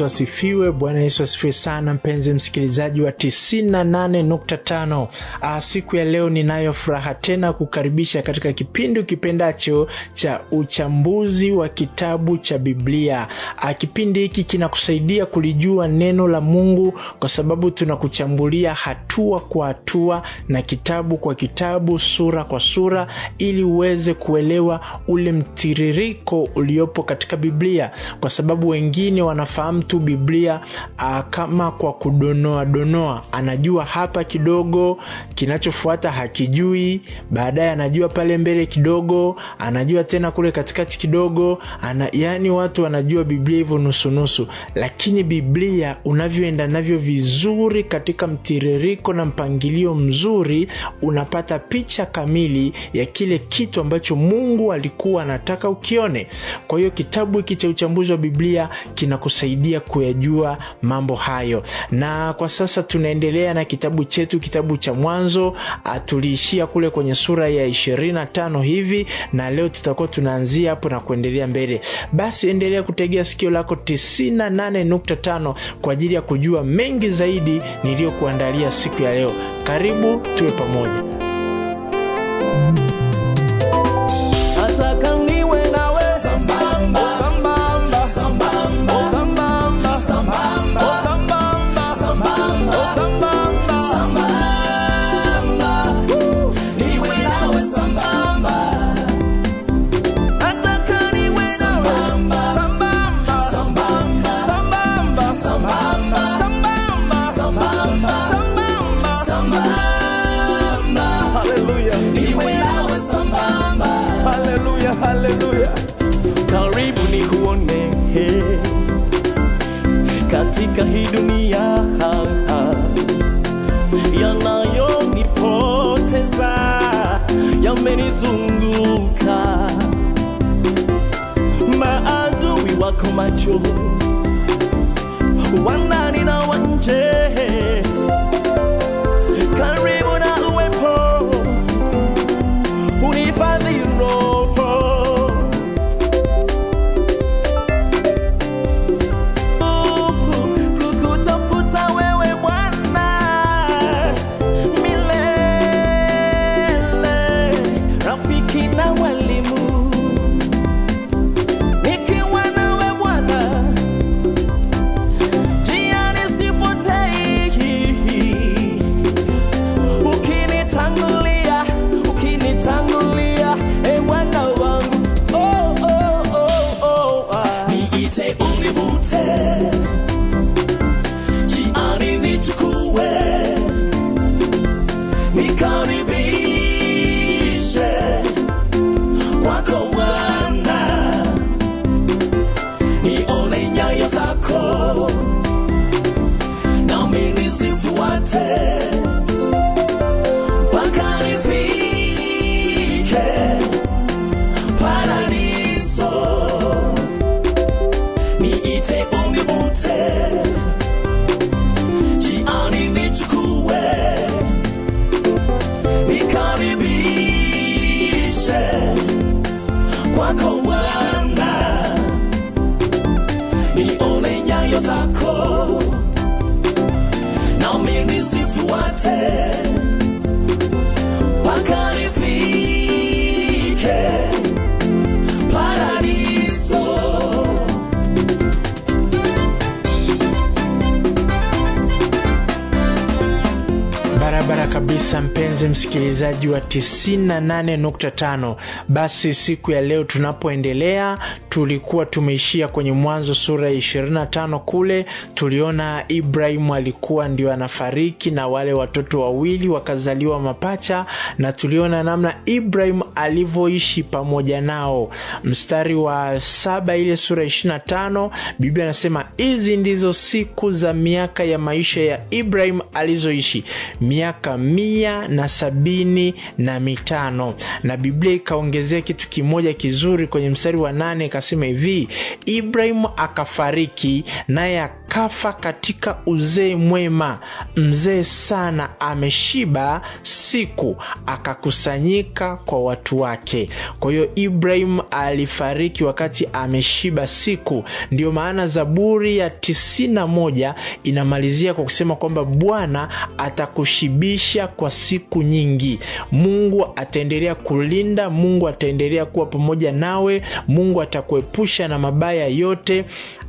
Yesu asifiwe. Bwana Yesu asifiwe sana, mpenzi msikilizaji wa 98.5. Ah, siku ya leo ninayo furaha tena kukaribisha katika kipindi kipendacho cha uchambuzi wa kitabu cha Biblia. Ah, kipindi hiki kinakusaidia kulijua neno la Mungu kwa sababu tunakuchambulia hatua kwa hatua na kitabu kwa kitabu, sura kwa sura, ili uweze kuelewa ule mtiririko uliopo katika Biblia, kwa sababu wengine wanafahamu tu Biblia uh, kama kwa kudonoa donoa, anajua hapa kidogo, kinachofuata hakijui, baadaye anajua pale mbele kidogo, anajua tena kule katikati kidogo. Ana, yani watu wanajua Biblia hivyo nusunusu, lakini Biblia unavyoenda navyo vizuri katika mtiririko na mpangilio mzuri, unapata picha kamili ya kile kitu ambacho Mungu alikuwa anataka ukione. Kwa hiyo kitabu hiki cha uchambuzi wa Biblia kinakusaidia kuyajua mambo hayo, na kwa sasa tunaendelea na kitabu chetu, kitabu cha Mwanzo. Tuliishia kule kwenye sura ya ishirini na tano hivi, na leo tutakuwa tunaanzia hapo na kuendelea mbele. Basi endelea kutegea sikio lako 98.5 kwa ajili ya kujua mengi zaidi niliyokuandalia siku ya leo. Karibu tuwe pamoja. Mpenzi msikilizaji wa 98.5. Basi siku ya leo tunapoendelea, tulikuwa tumeishia kwenye Mwanzo sura ya 25. Kule tuliona Ibrahimu alikuwa ndio anafariki na wale watoto wawili wakazaliwa mapacha, na tuliona namna Ibrahimu alivyoishi pamoja nao. Mstari wa saba ile sura 25, Biblia anasema hizi ndizo siku za miaka ya maisha ya Ibrahimu alizoishi miaka mia na sabini na mitano na biblia ikaongezea kitu kimoja kizuri kwenye mstari wa nane ikasema hivi ibrahimu akafariki naye akafa katika uzee mwema. Mzee sana ameshiba siku akakusanyika kwa watu wake. Kwa hiyo Ibrahimu alifariki wakati ameshiba siku. Ndio maana zaburi ya 91 inamalizia kwa kusema kwamba bwana atakushibisha kwa siku nyingi. Mungu ataendelea kulinda mungu ataendelea kuwa pamoja nawe mungu atakuepusha na mabaya yote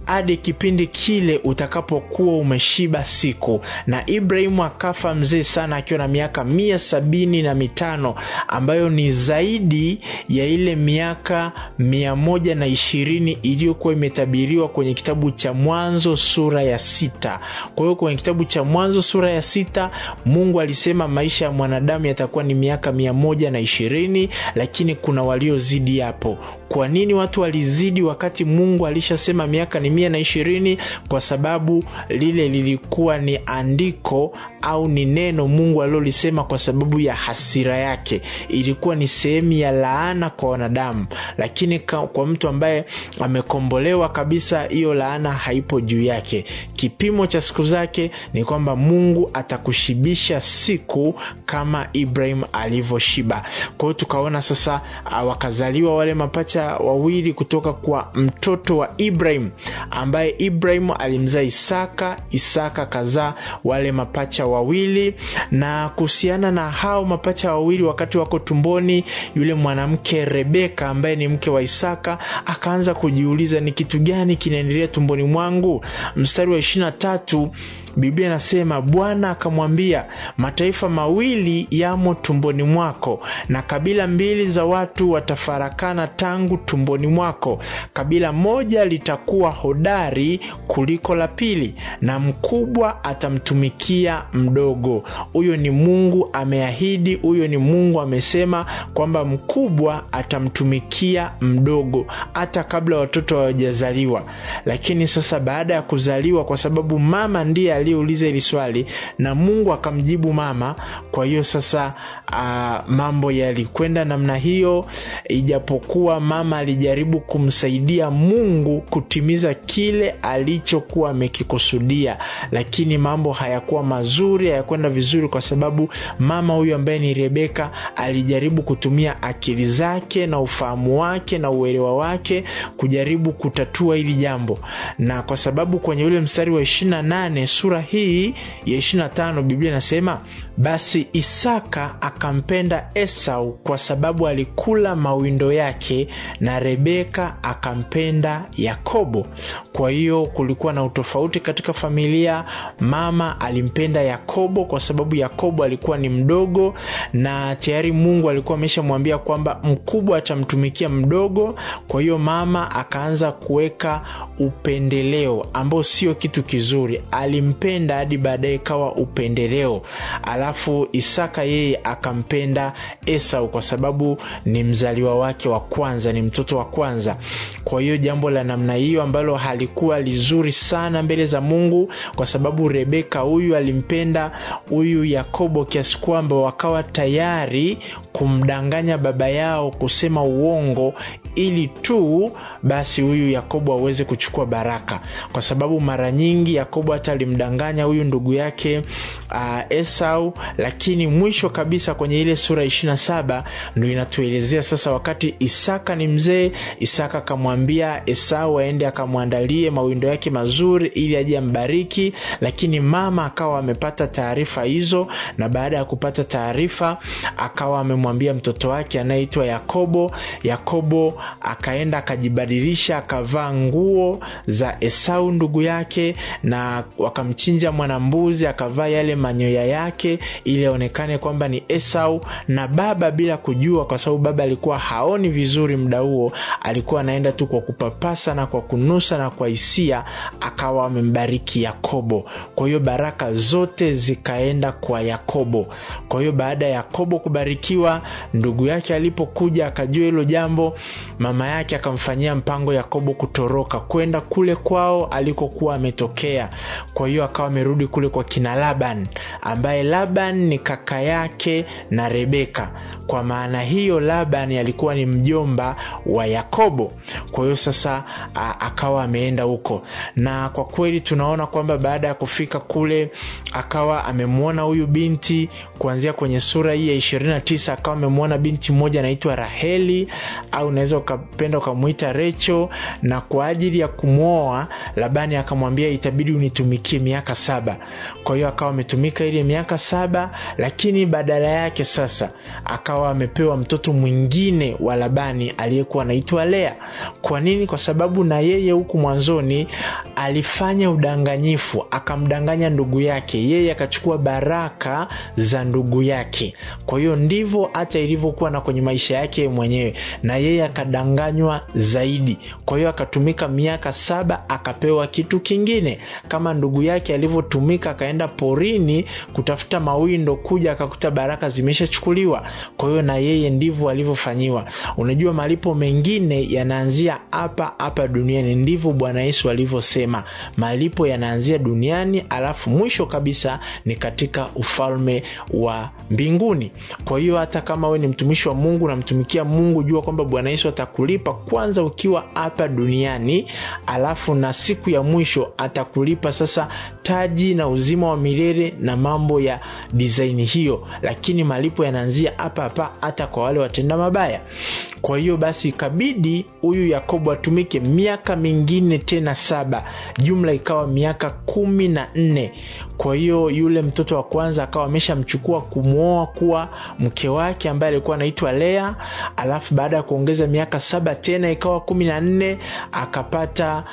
hadi kipindi kile utakapokuwa umeshiba siku. Na ibrahimu akafa mzee sana akiwa na miaka mia sabini na mitano ambayo ni zaidi ya ile miaka mia moja na ishirini iliyokuwa imetabiriwa kwenye kitabu cha mwanzo sura ya sita. Kwa hiyo kwenye kitabu cha mwanzo sura ya sita mungu alisema maisha ya mwanadamu yatakuwa ni miaka mia moja na ishirini lakini kuna waliozidi hapo kwa nini watu walizidi wakati mungu alishasema miaka ni mia na ishirini kwa sababu lile lilikuwa ni andiko au ni neno mungu alilolisema kwa sababu ya hasira yake. Ilikuwa ni sehemu ya laana kwa wanadamu. Lakini kwa mtu ambaye amekombolewa kabisa hiyo laana haipo juu yake. Kipimo cha siku zake ni kwamba mungu atakushibisha siku kama ibrahim alivyoshiba. Kwa tukaona sasa wakazaliwa wale mapacha wawili kutoka kwa mtoto wa ibrahim ambaye Ibrahimu alimzaa isaka isaka kazaa wale mapacha wawili. Na kuhusiana na hao mapacha wawili wakati wako tumboni yule mwanamke rebeka ambaye ni mke wa isaka akaanza kujiuliza ni kitu gani kinaendelea tumboni mwangu. Mstari wa ishirina tatu biblia inasema bwana akamwambia mataifa mawili yamo tumboni mwako na kabila mbili za watu watafarakana tangu tumboni mwako. Kabila moja litakuwa hodari kuliko la pili na mkubwa atamtumikia mdogo. Huyo ni mungu ameahidi huyo ni mungu amesema kwamba mkubwa atamtumikia mdogo hata kabla watoto hawajazaliwa. Lakini sasa baada ya kuzaliwa kwa sababu mama ndiye aliyeuliza hili swali na mungu akamjibu mama kwa hiyo sasa uh, mambo yalikwenda namna hiyo ijapokuwa mama alijaribu kumsaidia mungu kutimiza kile alichokuwa amekikusudia lakini mambo hayakuwa mazuri hayakwenda vizuri kwa sababu mama huyu ambaye ni rebeka alijaribu kutumia akili zake na ufahamu wake na uelewa wake kujaribu kutatua hili jambo. Na kwa sababu kwenye ule mstari wa 28 sura hii ya 25 biblia inasema basi isaka akampenda esau kwa sababu alikula mawindo yake na rebeka akampenda yakobo. Kwa hiyo kulikuwa na utofauti katika familia. Mama alimpenda yakobo kwa sababu yakobo alikuwa ni mdogo na tayari mungu alikuwa ameshamwambia kwamba mkubwa atamtumikia mdogo. Kwa hiyo mama akaanza kuweka upendeleo ambao sio kitu kizuri alimpenda hadi baadaye kawa upendeleo. Alafu isaka yeye akampenda esau kwa sababu ni mzaliwa wake wa kwanza ni mtoto wa kwanza. Kwa hiyo jambo la namna hiyo ambalo halikuwa lizuri sana mbele za mungu kwa sababu rebeka huyu alimpenda huyu yakobo kiasi kwamba wakawa tayari kumdanganya baba yao kusema uongo ili tu basi huyu yakobo aweze kuchukua baraka. Kwa sababu mara nyingi yakobo hata alimdanganya huyu ndugu yake uh, esau lakini mwisho kabisa kwenye ile sura 27 ndo inatuelezea sasa wakati isaka ni mzee isaka akamwambia esau aende akamwandalie mawindo yake mazuri ili aje ambariki lakini mama akawa amepata taarifa hizo na baada ya kupata taarifa akawa amemwambia mtoto wake anayeitwa yakobo yakobo akaenda akajibadilisha akavaa nguo za esau ndugu yake na wakamchinja mwanambuzi akavaa yale manyoya yake ili aonekane kwamba ni esau na baba bila kujua kwa sababu baba alikuwa haoni vizuri muda huo. Alikuwa anaenda tu kwa kupapasa na kwa kunusa na kwa hisia akawa amembariki yakobo. Kwa hiyo baraka zote zikaenda kwa yakobo. Kwa hiyo baada ya yakobo kubarikiwa ndugu yake alipokuja akajua hilo jambo mama yake akamfanyia mpango yakobo kutoroka kwenda kule kwao alikokuwa ametokea. Kwa hiyo akawa amerudi kule kwa kina laban ambaye laban ni kaka yake na rebeka. Kwa maana hiyo laban alikuwa ni mjomba wa yakobo. Kwa hiyo sasa a, akawa ameenda huko. Na kwa kweli tunaona kwamba baada ya kufika kule akawa amemwona huyu binti kuanzia kwenye sura hii ya 29 akawa amemwona binti mmoja anaitwa raheli au unaweza ukapenda ukamwita recho na kwa ajili ya kumwoa labani akamwambia itabidi unitumikie miaka saba. Kwa hiyo akawa ametumika ile miaka saba lakini badala yake sasa akawa amepewa mtoto mwingine wa labani aliyekuwa anaitwa lea. Kwa nini? Kwa sababu na yeye huku mwanzoni alifanya udanganyifu akamdanganya ndugu yake. Yeye akachukua baraka za ndugu yake. Kwa hiyo ndivyo hata ilivyokuwa na kwenye maisha yake mwenyewe. Na yeye akadanganywa zaidi. Kwa hiyo akatumika miaka saba akapewa kitu kingine. Kama ndugu yake alivyotumika akaenda porini kutafuta mawindo kuja akakuta baraka zimeshachukuliwa. Kwa hiyo na yeye ndivyo alivyofanyiwa. Unajua malipo mengine yanaanzia hapa hapa duniani. Ndivyo bwana yesu alivyosema. Malipo yanaanzia duniani alafu mwisho kabisa ni katika ufalme wa mbinguni. Kwa hiyo hata kama we ni mtumishi wa mungu namtumikia mungu jua kwamba bwana yesu atakulipa kwanza ukiwa hapa duniani alafu na siku ya mwisho atakulipa sasa taji na uzima wa milele na mambo ya disaini hiyo. Lakini malipo yanaanzia hapa hapa hata kwa wale watenda mabaya. Kwa hiyo basi ikabidi huyu yakobo atumike miaka mingine tena saba. Jumla ikawa miaka kumi na nne kwa hiyo yule mtoto wa kwanza akawa ameshamchukua kumwoa kuwa mke wake ambaye alikuwa anaitwa lea. Alafu baada ya kuongeza miaka saba tena ikawa kumi na nne akapata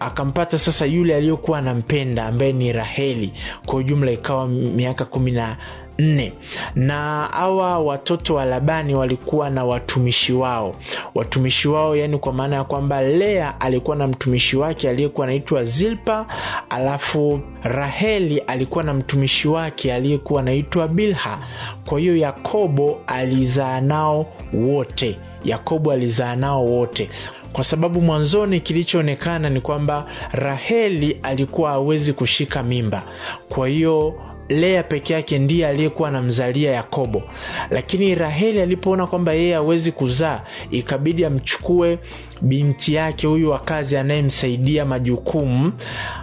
akampata sasa yule aliyokuwa anampenda ambaye ni raheli. Kwa ujumla ikawa miaka kumi na nne. Na hawa watoto wa labani walikuwa na watumishi wao. Watumishi wao yani kwa maana ya kwamba lea alikuwa na mtumishi wake aliyekuwa anaitwa zilpa alafu raheli alikuwa na mtumishi wake aliyekuwa anaitwa bilha. Kwa hiyo yakobo alizaa nao wote. Yakobo alizaa nao wote. Kwa sababu mwanzoni kilichoonekana ni kwamba raheli alikuwa hawezi kushika mimba. Kwa hiyo lea peke yake ndiye aliyekuwa anamzalia yakobo. Lakini raheli alipoona kwamba yeye hawezi kuzaa ikabidi amchukue binti yake huyu wa kazi anayemsaidia majukumu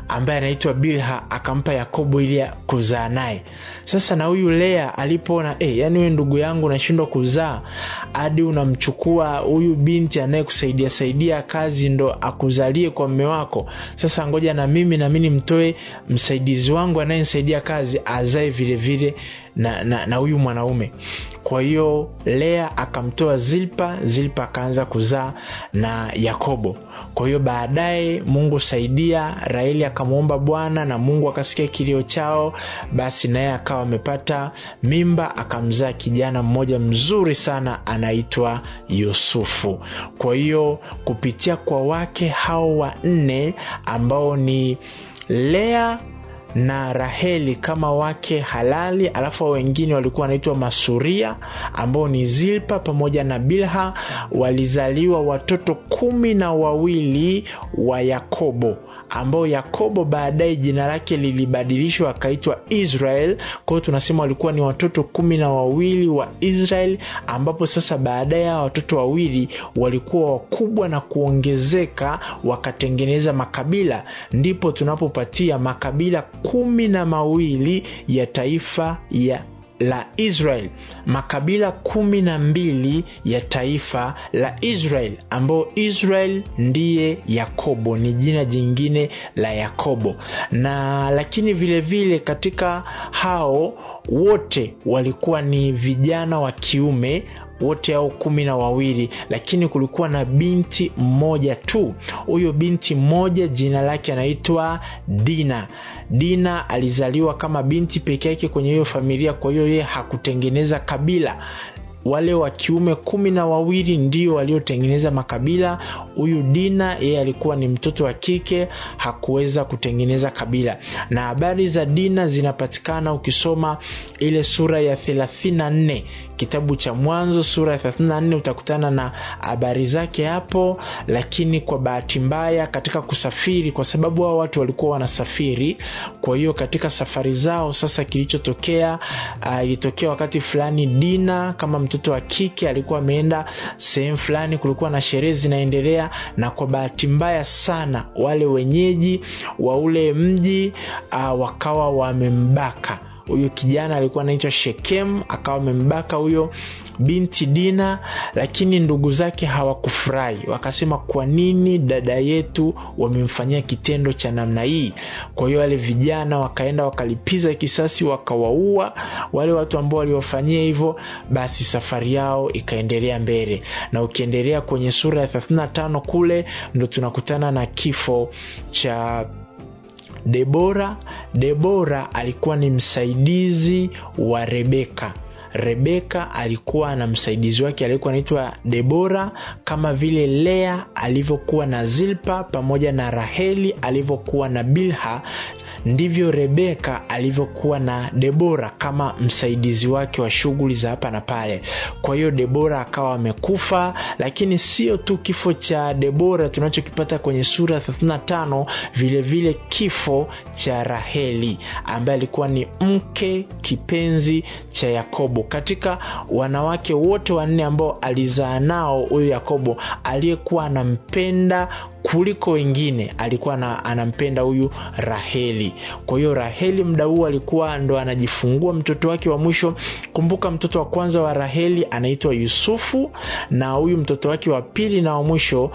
ambaye anaitwa bilha akampa yakobo ili kuzaa naye. Sasa na huyu lea alipoona eh, yani huyu ndugu yangu nashindwa kuzaa hadi unamchukua huyu binti anayekusaidia saidia kazi ndo akuzalie kwa mme wako. Sasa ngoja na mimi nami nimtoe msaidizi wangu anayenisaidia kazi azae vilevile na, na, na huyu mwanaume. Kwa hiyo lea akamtoa zilpa zilpa akaanza kuzaa na yakobo. Kwa hiyo baadaye mungu saidia raheli akamwomba bwana na mungu akasikia kilio chao basi naye akawa amepata mimba akamzaa kijana mmoja mzuri sana anaitwa yusufu. Kwa hiyo kupitia kwa wake hao wanne ambao ni lea na raheli kama wake halali alafu wengine walikuwa wanaitwa masuria ambao ni zilpa pamoja na bilha. Walizaliwa watoto kumi na wawili wa yakobo ambao yakobo baadaye jina lake lilibadilishwa akaitwa israel. Kwa tunasema walikuwa ni watoto kumi na wawili wa israel ambapo sasa baadaye hawa watoto wawili walikuwa wakubwa na kuongezeka wakatengeneza makabila. Ndipo tunapopatia makabila kumi na mawili ya taifa ya la israel makabila kumi na mbili ya taifa la israel ambayo israel ndiye yakobo ni jina jingine la yakobo. Na lakini vile vile katika hao wote walikuwa ni vijana wa kiume wote hao kumi na wawili lakini kulikuwa na binti mmoja tu. Huyo binti mmoja jina lake anaitwa dina. Dina alizaliwa kama binti peke yake kwenye hiyo familia kwa hiyo yeye hakutengeneza kabila. Wale wa kiume kumi na wawili ndio waliotengeneza makabila. Huyu dina yeye alikuwa ni mtoto wa kike hakuweza kutengeneza kabila. Na habari za dina zinapatikana ukisoma ile sura ya 34 kitabu cha mwanzo sura ya 34 utakutana na habari zake hapo. Lakini kwa bahati mbaya katika kusafiri kwa sababu hao watu walikuwa wanasafiri kwa hiyo katika safari zao sasa kilichotokea uh, ilitokea wakati fulani dina kama mtoto wa kike alikuwa ameenda sehemu fulani kulikuwa na sherehe zinaendelea na kwa bahati mbaya sana wale wenyeji wa ule mji uh, wakawa wamembaka huyu kijana alikuwa anaitwa shekem akawa amembaka huyo binti dina lakini ndugu zake hawakufurahi. Wakasema kwa nini dada yetu wamemfanyia kitendo cha namna hii? Kwa hiyo wale vijana wakaenda wakalipiza kisasi wakawaua wale watu ambao waliwafanyia hivyo. Basi safari yao ikaendelea mbele. Na ukiendelea kwenye sura ya 35 kule ndo tunakutana na kifo cha debora debora alikuwa ni msaidizi wa rebeka rebeka alikuwa na msaidizi wake aliyekuwa anaitwa debora kama vile lea alivyokuwa na zilpa pamoja na raheli alivyokuwa na bilha ndivyo rebeka alivyokuwa na debora kama msaidizi wake wa shughuli za hapa na pale. Kwa hiyo debora akawa amekufa lakini sio tu kifo cha debora tunachokipata kwenye sura 35 vilevile vile kifo cha raheli ambaye alikuwa ni mke kipenzi cha yakobo. Katika wanawake wote wanne ambao alizaa nao huyu yakobo aliyekuwa anampenda kuliko wengine alikuwa na, anampenda huyu raheli. Kwa hiyo raheli mda huu alikuwa ndo anajifungua mtoto wake wa mwisho. Kumbuka mtoto wa kwanza wa raheli anaitwa yusufu na huyu mtoto wake wa pili na wa mwisho uh,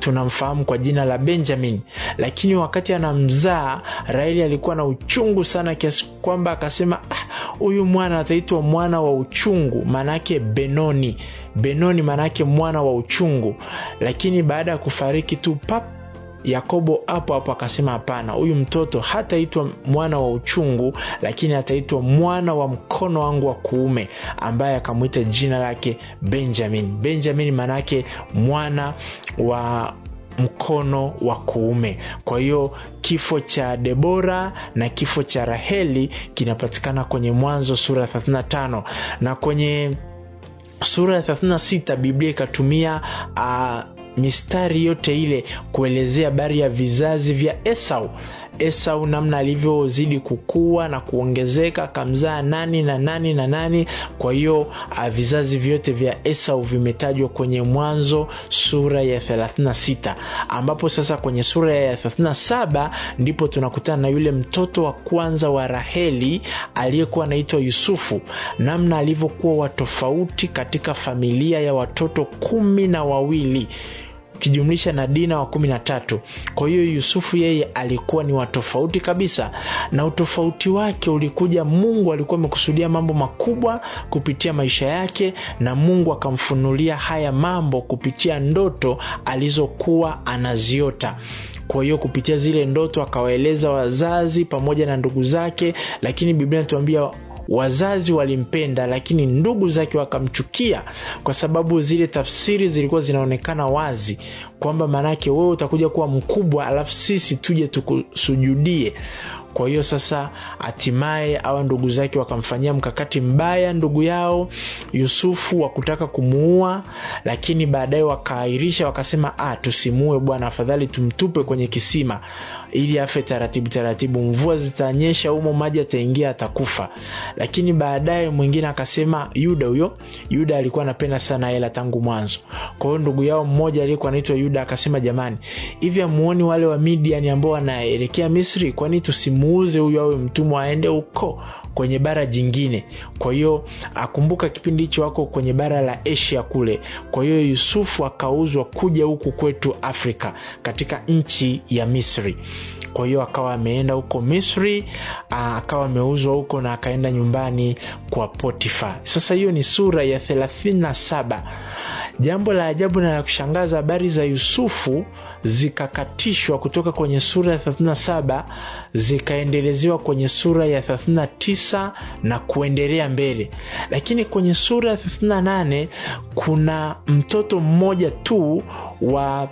tunamfahamu kwa jina la benjamin. Lakini wakati anamzaa raheli alikuwa na uchungu sana kiasi kwamba akasema huyu ah, mwana ataitwa mwana wa uchungu maanaake benoni benoni maanaake mwana wa uchungu. Lakini baada ya kufariki tu pap yakobo hapo hapo akasema hapana huyu mtoto hataitwa mwana wa uchungu lakini ataitwa mwana wa mkono wangu wa kuume ambaye akamwita jina lake benjamin. Benjamin maanaake mwana wa mkono wa kuume. Kwa hiyo kifo cha debora na kifo cha raheli kinapatikana kwenye mwanzo sura ya 35 na kwenye sura ya 36 biblia ikatumia uh, mistari yote ile kuelezea habari ya vizazi vya esau esau namna alivyozidi kukua na kuongezeka akamzaa nani na nani na nani. Kwa hiyo uh, vizazi vyote vya esau vimetajwa kwenye mwanzo sura ya 36 ambapo sasa kwenye sura ya 37 ndipo tunakutana na yule mtoto wa kwanza wa raheli aliyekuwa anaitwa yusufu. Namna alivyokuwa watofauti katika familia ya watoto kumi na wawili ukijumlisha na dina wa kumi na tatu. Kwa hiyo yusufu yeye alikuwa ni watofauti kabisa na utofauti wake ulikuja mungu alikuwa amekusudia mambo makubwa kupitia maisha yake na mungu akamfunulia haya mambo kupitia ndoto alizokuwa anaziota. Kwa hiyo kupitia zile ndoto akawaeleza wazazi pamoja na ndugu zake lakini biblia inatuambia wazazi walimpenda lakini ndugu zake wakamchukia kwa sababu zile tafsiri zilikuwa zinaonekana wazi kwamba maanake wewe utakuja kuwa mkubwa alafu sisi tuje tukusujudie. Kwa hiyo sasa hatimaye awa ndugu zake wakamfanyia mkakati mbaya ndugu yao yusufu wa kutaka kumuua lakini baadaye wakaahirisha wakasema ah, tusimuue bwana afadhali tumtupe kwenye kisima ili afe taratibu taratibu mvua zitanyesha humo maji ataingia atakufa. Lakini baadaye mwingine akasema yuda huyo yuda alikuwa anapenda sana hela tangu mwanzo. Kwa hiyo ndugu yao mmoja aliyekuwa anaitwa yuda akasema jamani hivi amuoni wale wa midiani ambao wanaelekea misri? Kwani tusimuuze huyu awe mtumwa aende huko kwenye bara jingine. Kwa hiyo akumbuka kipindi hicho wako kwenye bara la asia kule. Kwa hiyo yusufu akauzwa kuja huku kwetu afrika katika nchi ya misri. Kwa hiyo akawa ameenda huko misri akawa ameuzwa huko na akaenda nyumbani kwa potifa. Sasa hiyo ni sura ya 37 jambo la ajabu na la kushangaza habari za yusufu zikakatishwa kutoka kwenye sura ya 37 zikaendelezewa kwenye sura ya 39 na kuendelea mbele. Lakini kwenye sura ya 38 kuna mtoto mmoja tu wa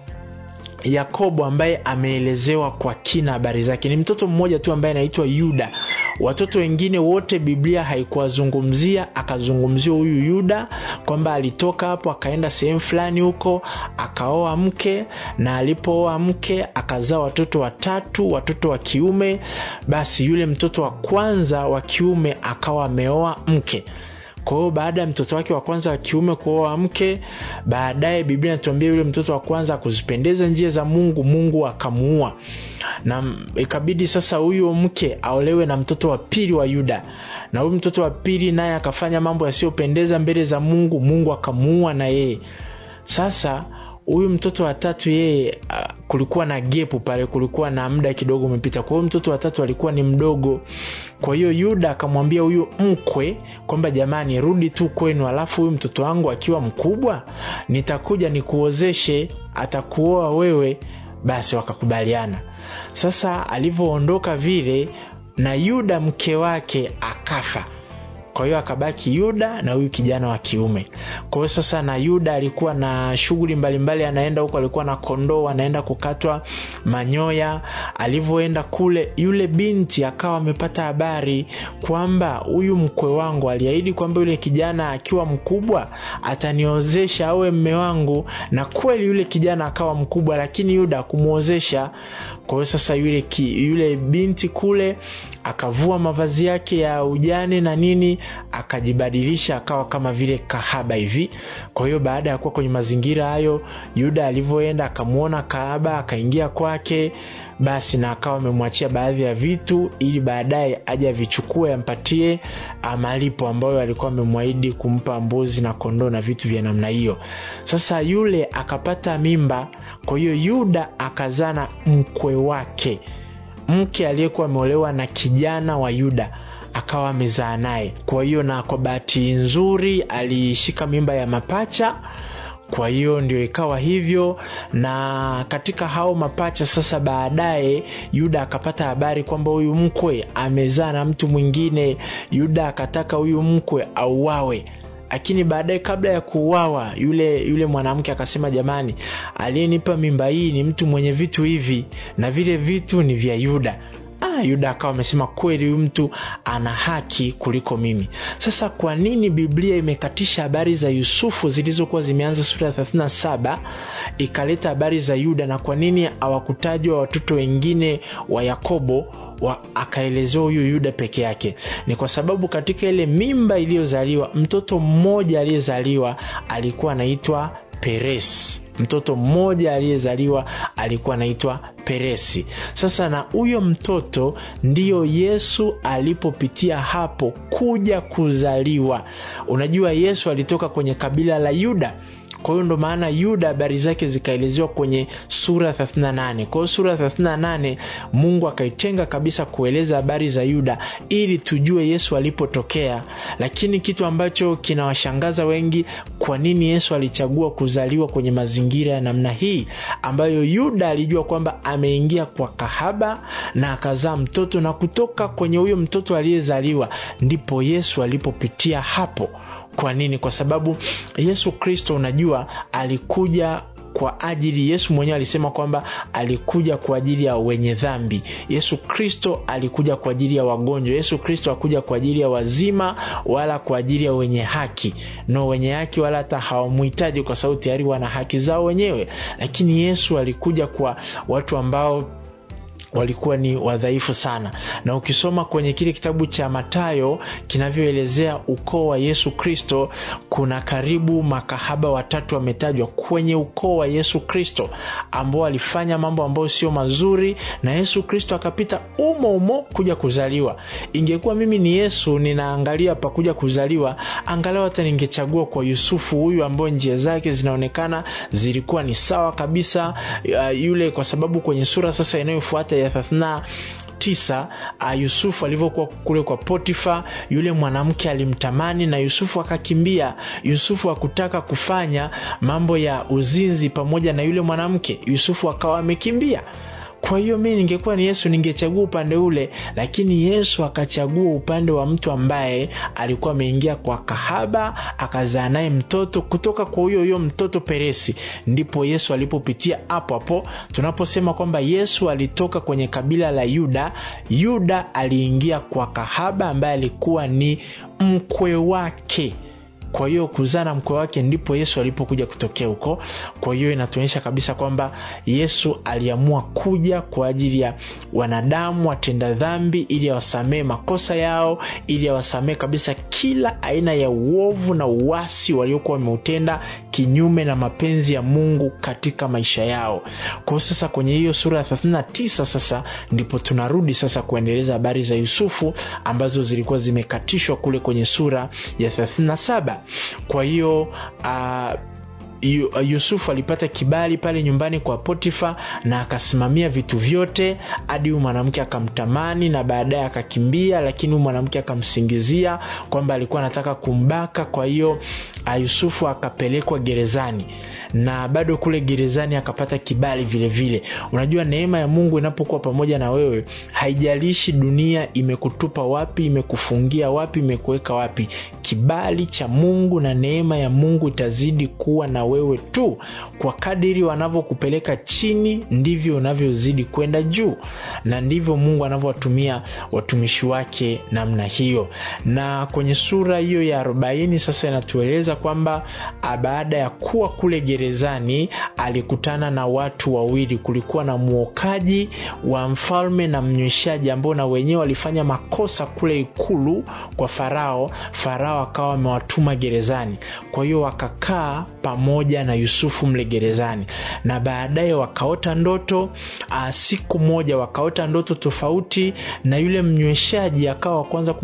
yakobo ambaye ameelezewa kwa kina habari zake. Ni mtoto mmoja tu ambaye anaitwa yuda watoto wengine wote biblia haikuwazungumzia akazungumziwa huyu yuda kwamba alitoka hapo akaenda sehemu fulani huko akaoa mke na alipooa mke akazaa watoto watatu watoto wa kiume basi yule mtoto wa kwanza wa kiume akawa ameoa mke kwa hiyo baada ya mtoto wake wa kwanza wa kiume kuoa mke baadaye biblia inatuambia yule mtoto wa kwanza akuzipendeza njia za mungu mungu akamuua. Na ikabidi sasa huyo mke aolewe na mtoto wa pili wa yuda. Na huyu mtoto wa pili naye akafanya mambo yasiyopendeza mbele za mungu mungu akamuua na yeye. Sasa huyu mtoto wa tatu yeye kulikuwa na gepu pale kulikuwa na muda kidogo umepita. Kwa hiyo mtoto wa tatu alikuwa ni mdogo. Kwa hiyo yuda akamwambia huyu mkwe kwamba jamani rudi tu kwenu alafu huyu mtoto wangu akiwa mkubwa nitakuja nikuozeshe atakuoa wewe. Basi wakakubaliana. Sasa alivyoondoka vile na yuda mke wake akafa kwa hiyo akabaki yuda na huyu kijana wa kiume. Kwa hiyo sasa na yuda alikuwa na shughuli mbalimbali anaenda huko alikuwa na kondoo anaenda kukatwa manyoya. Alivyoenda kule yule binti akawa amepata habari kwamba huyu mkwe wangu aliahidi kwamba yule kijana akiwa mkubwa ataniozesha awe mme wangu na kweli yule kijana akawa mkubwa lakini yuda akumwozesha. Kwa hiyo sasa yule, ki, yule binti kule akavua mavazi yake ya ujane na nini akajibadilisha akawa kama vile kahaba hivi. Kwa hiyo baada ya kuwa kwenye mazingira hayo yuda alivyoenda akamwona kahaba akaingia kwake basi na akawa amemwachia baadhi ya vitu ili baadaye aje avichukue ampatie malipo ambayo alikuwa amemwahidi kumpa mbuzi na kondoo na vitu vya namna hiyo. Sasa yule akapata mimba kwa hiyo yuda akazaa na mkwe wake mke aliyekuwa ameolewa na kijana wa yuda akawa amezaa naye. Kwa hiyo na kwa bahati nzuri alishika mimba ya mapacha kwa hiyo ndio ikawa hivyo. Na katika hao mapacha sasa baadaye yuda akapata habari kwamba huyu mkwe amezaa na mtu mwingine. Yuda akataka huyu mkwe auawe lakini baadaye kabla ya kuuawa yule yule mwanamke akasema jamani aliyenipa mimba hii ni mtu mwenye vitu hivi na vile vitu ni vya yuda. Ah, yuda akawa amesema kweli huyu mtu ana haki kuliko mimi. Sasa kwa nini biblia imekatisha habari za yusufu zilizokuwa zimeanza sura ya 37 ikaleta habari za yuda na kwa nini hawakutajwa watoto wengine wa yakobo akaelezewa huyu yuda peke yake. Ni kwa sababu katika ile mimba iliyozaliwa mtoto mmoja aliyezaliwa alikuwa anaitwa peres. Mtoto mmoja aliyezaliwa alikuwa anaitwa peresi sasa na huyo mtoto ndiyo yesu alipopitia hapo kuja kuzaliwa. Unajua yesu alitoka kwenye kabila la yuda kwa hiyo ndo maana yuda habari zake zikaelezewa kwenye sura 38 kwa hiyo sura 38 mungu akaitenga kabisa kueleza habari za yuda ili tujue yesu alipotokea. Lakini kitu ambacho kinawashangaza wengi kwa nini yesu alichagua kuzaliwa kwenye mazingira ya namna hii? Ambayo yuda alijua kwamba ameingia kwa kahaba na akazaa mtoto na kutoka kwenye huyo mtoto aliyezaliwa ndipo yesu alipopitia hapo kwa nini? Kwa sababu yesu kristo unajua alikuja kwa ajili yesu mwenyewe alisema kwamba alikuja kwa ajili ya wenye dhambi. Yesu kristo alikuja kwa ajili ya wagonjwa. Yesu kristo akuja kwa ajili ya wazima wala kwa ajili ya wenye haki. No wenye haki wala hata hawamhitaji kwa sababu tayari wana haki zao wenyewe. Lakini yesu alikuja kwa watu ambao walikuwa ni wadhaifu sana. Na ukisoma kwenye kile kitabu cha matayo kinavyoelezea ukoo wa yesu kristo kuna karibu makahaba watatu wametajwa kwenye ukoo wa yesu kristo ambao walifanya mambo ambayo sio mazuri na yesu kristo akapita umo umo kuja kuzaliwa. Ingekuwa mimi ni yesu ninaangalia pakuja kuzaliwa angalau hata ningechagua kwa yusufu huyu ambao njia zake zinaonekana zilikuwa ni sawa kabisa uh, yule kwa sababu kwenye sura sasa inayofuata ya thelathina tisa uh, yusufu alivyokuwa kule kwa potifa yule mwanamke alimtamani na yusufu akakimbia. Yusufu hakutaka kufanya mambo ya uzinzi pamoja na yule mwanamke. Yusufu akawa amekimbia kwa hiyo mi ningekuwa ni yesu ningechagua upande ule lakini yesu akachagua upande wa mtu ambaye alikuwa ameingia kwa kahaba akazaa naye mtoto. Kutoka kwa huyo huyo mtoto peresi ndipo yesu alipopitia hapo hapo. Tunaposema kwamba yesu alitoka kwenye kabila la yuda yuda aliingia kwa kahaba ambaye alikuwa ni mkwe wake kwa hiyo kuzaa na mkwe wake ndipo yesu alipokuja kutokea huko. Kwa hiyo inatuonyesha kabisa kwamba yesu aliamua kuja kwa ajili ya wanadamu watenda dhambi ili awasamee makosa yao ili awasamee kabisa kila aina ya uovu na uwasi waliokuwa wameutenda kinyume na mapenzi ya mungu katika maisha yao. Kwa sasa kwenye hiyo sura ya 39 sasa ndipo tunarudi sasa kuendeleza habari za yusufu ambazo zilikuwa zimekatishwa kule kwenye sura ya 37 kwa hiyo uh, yusufu alipata kibali pale nyumbani kwa potifa na akasimamia vitu vyote hadi huyu mwanamke akamtamani na baadaye akakimbia lakini huyu mwanamke akamsingizia kwamba alikuwa anataka kumbaka. Kwa hiyo yusufu akapelekwa gerezani na bado kule gerezani akapata kibali vile vile. Unajua neema ya mungu inapokuwa pamoja na wewe haijalishi dunia imekutupa wapi imekufungia wapi imekuweka wapi kibali cha mungu na neema ya mungu itazidi kuwa na wewe tu. Kwa kadiri wanavyokupeleka chini ndivyo unavyozidi kwenda juu na ndivyo mungu anavyowatumia watumishi wake namna hiyo. Na kwenye sura hiyo ya 40 sasa inatueleza kwamba baada ya kuwa kule gerezani alikutana na watu wawili. Kulikuwa na mwokaji wa mfalme na mnyweshaji ambao na wenyewe walifanya makosa kule ikulu kwa farao. Farao akawa amewatuma gerezani. Kwa hiyo wakakaa pamoja na yusufu mle gerezani na baadaye wakaota ndoto a, siku moja wakaota ndoto tofauti na yule mnyweshaji akawa kwanza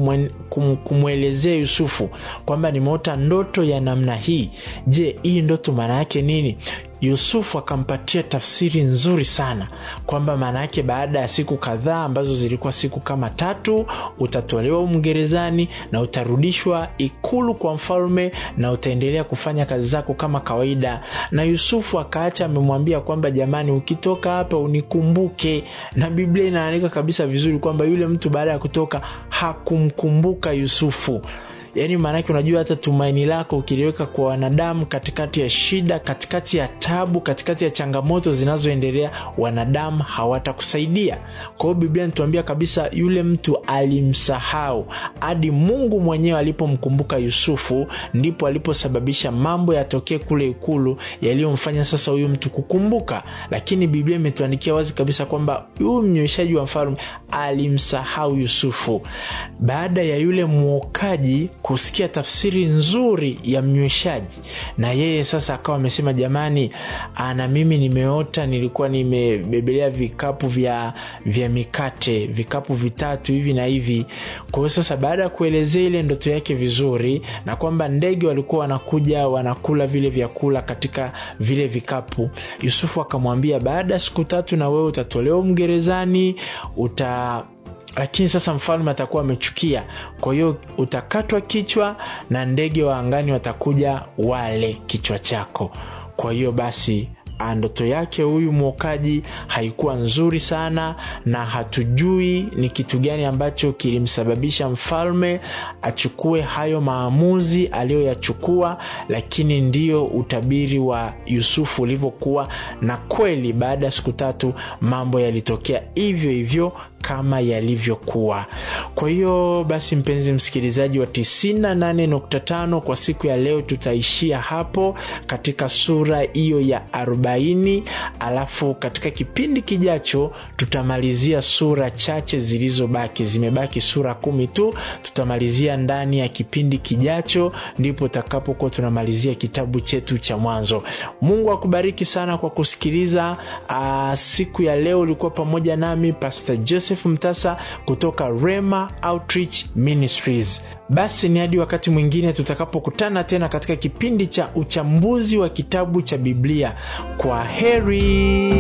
kumwelezea yusufu kwamba nimeota ndoto ya namna hii. Je hii ndoto maana yake nini yusufu akampatia tafsiri nzuri sana kwamba maana yake baada ya siku kadhaa ambazo zilikuwa siku kama tatu utatolewa umgerezani na utarudishwa ikulu kwa mfalme na utaendelea kufanya kazi zako kama kawaida. Na yusufu akaacha amemwambia kwamba jamani ukitoka hapa unikumbuke. Na biblia inaandika kabisa vizuri kwamba yule mtu baada ya kutoka hakumkumbuka yusufu yaani maanake unajua hata tumaini lako ukiliweka kwa wanadamu katikati ya shida katikati ya tabu katikati ya changamoto zinazoendelea wanadamu hawatakusaidia. Kwa hiyo biblia nituambia kabisa yule mtu alimsahau. Hadi mungu mwenyewe alipomkumbuka yusufu ndipo aliposababisha mambo yatokee kule ikulu yaliyomfanya sasa huyu mtu kukumbuka. Lakini biblia imetuandikia wazi kabisa kwamba huyu mnyweshaji wa mfalme alimsahau yusufu. Baada ya yule mwokaji kusikia tafsiri nzuri ya mnyweshaji. Na yeye sasa akawa amesema jamani na mimi nimeota nilikuwa nimebebelea vikapu vya vya mikate vikapu vitatu hivi na hivi. Kwa hiyo sasa baada ya kuelezea ile ndoto yake vizuri na kwamba ndege walikuwa wanakuja wanakula vile vyakula katika vile vikapu yusufu akamwambia baada ya siku tatu na wewe utatolewa mgerezani uta lakini sasa mfalme atakuwa amechukia. Kwa hiyo utakatwa kichwa na ndege wa angani watakuja wale kichwa chako. Kwa hiyo basi ndoto yake huyu mwokaji haikuwa nzuri sana na hatujui ni kitu gani ambacho kilimsababisha mfalme achukue hayo maamuzi aliyoyachukua lakini ndiyo utabiri wa yusufu ulivyokuwa. Na kweli baada ya siku tatu mambo yalitokea hivyo hivyo kama yalivyokuwa. Kwa hiyo basi mpenzi msikilizaji wa 98.5 kwa siku ya leo tutaishia hapo katika sura hiyo ya 40 alafu katika kipindi kijacho tutamalizia sura chache zilizobaki. Zimebaki sura kumi tu. Tutamalizia ndani ya kipindi kijacho ndipo takapokuwa tunamalizia kitabu chetu cha mwanzo. Mungu akubariki sana kwa kusikiliza. Aa, siku ya leo ulikuwa pamoja nami pastor joseph mtasa kutoka rema outreach ministries. Basi ni hadi wakati mwingine tutakapokutana tena katika kipindi cha uchambuzi wa kitabu cha biblia. Kwa heri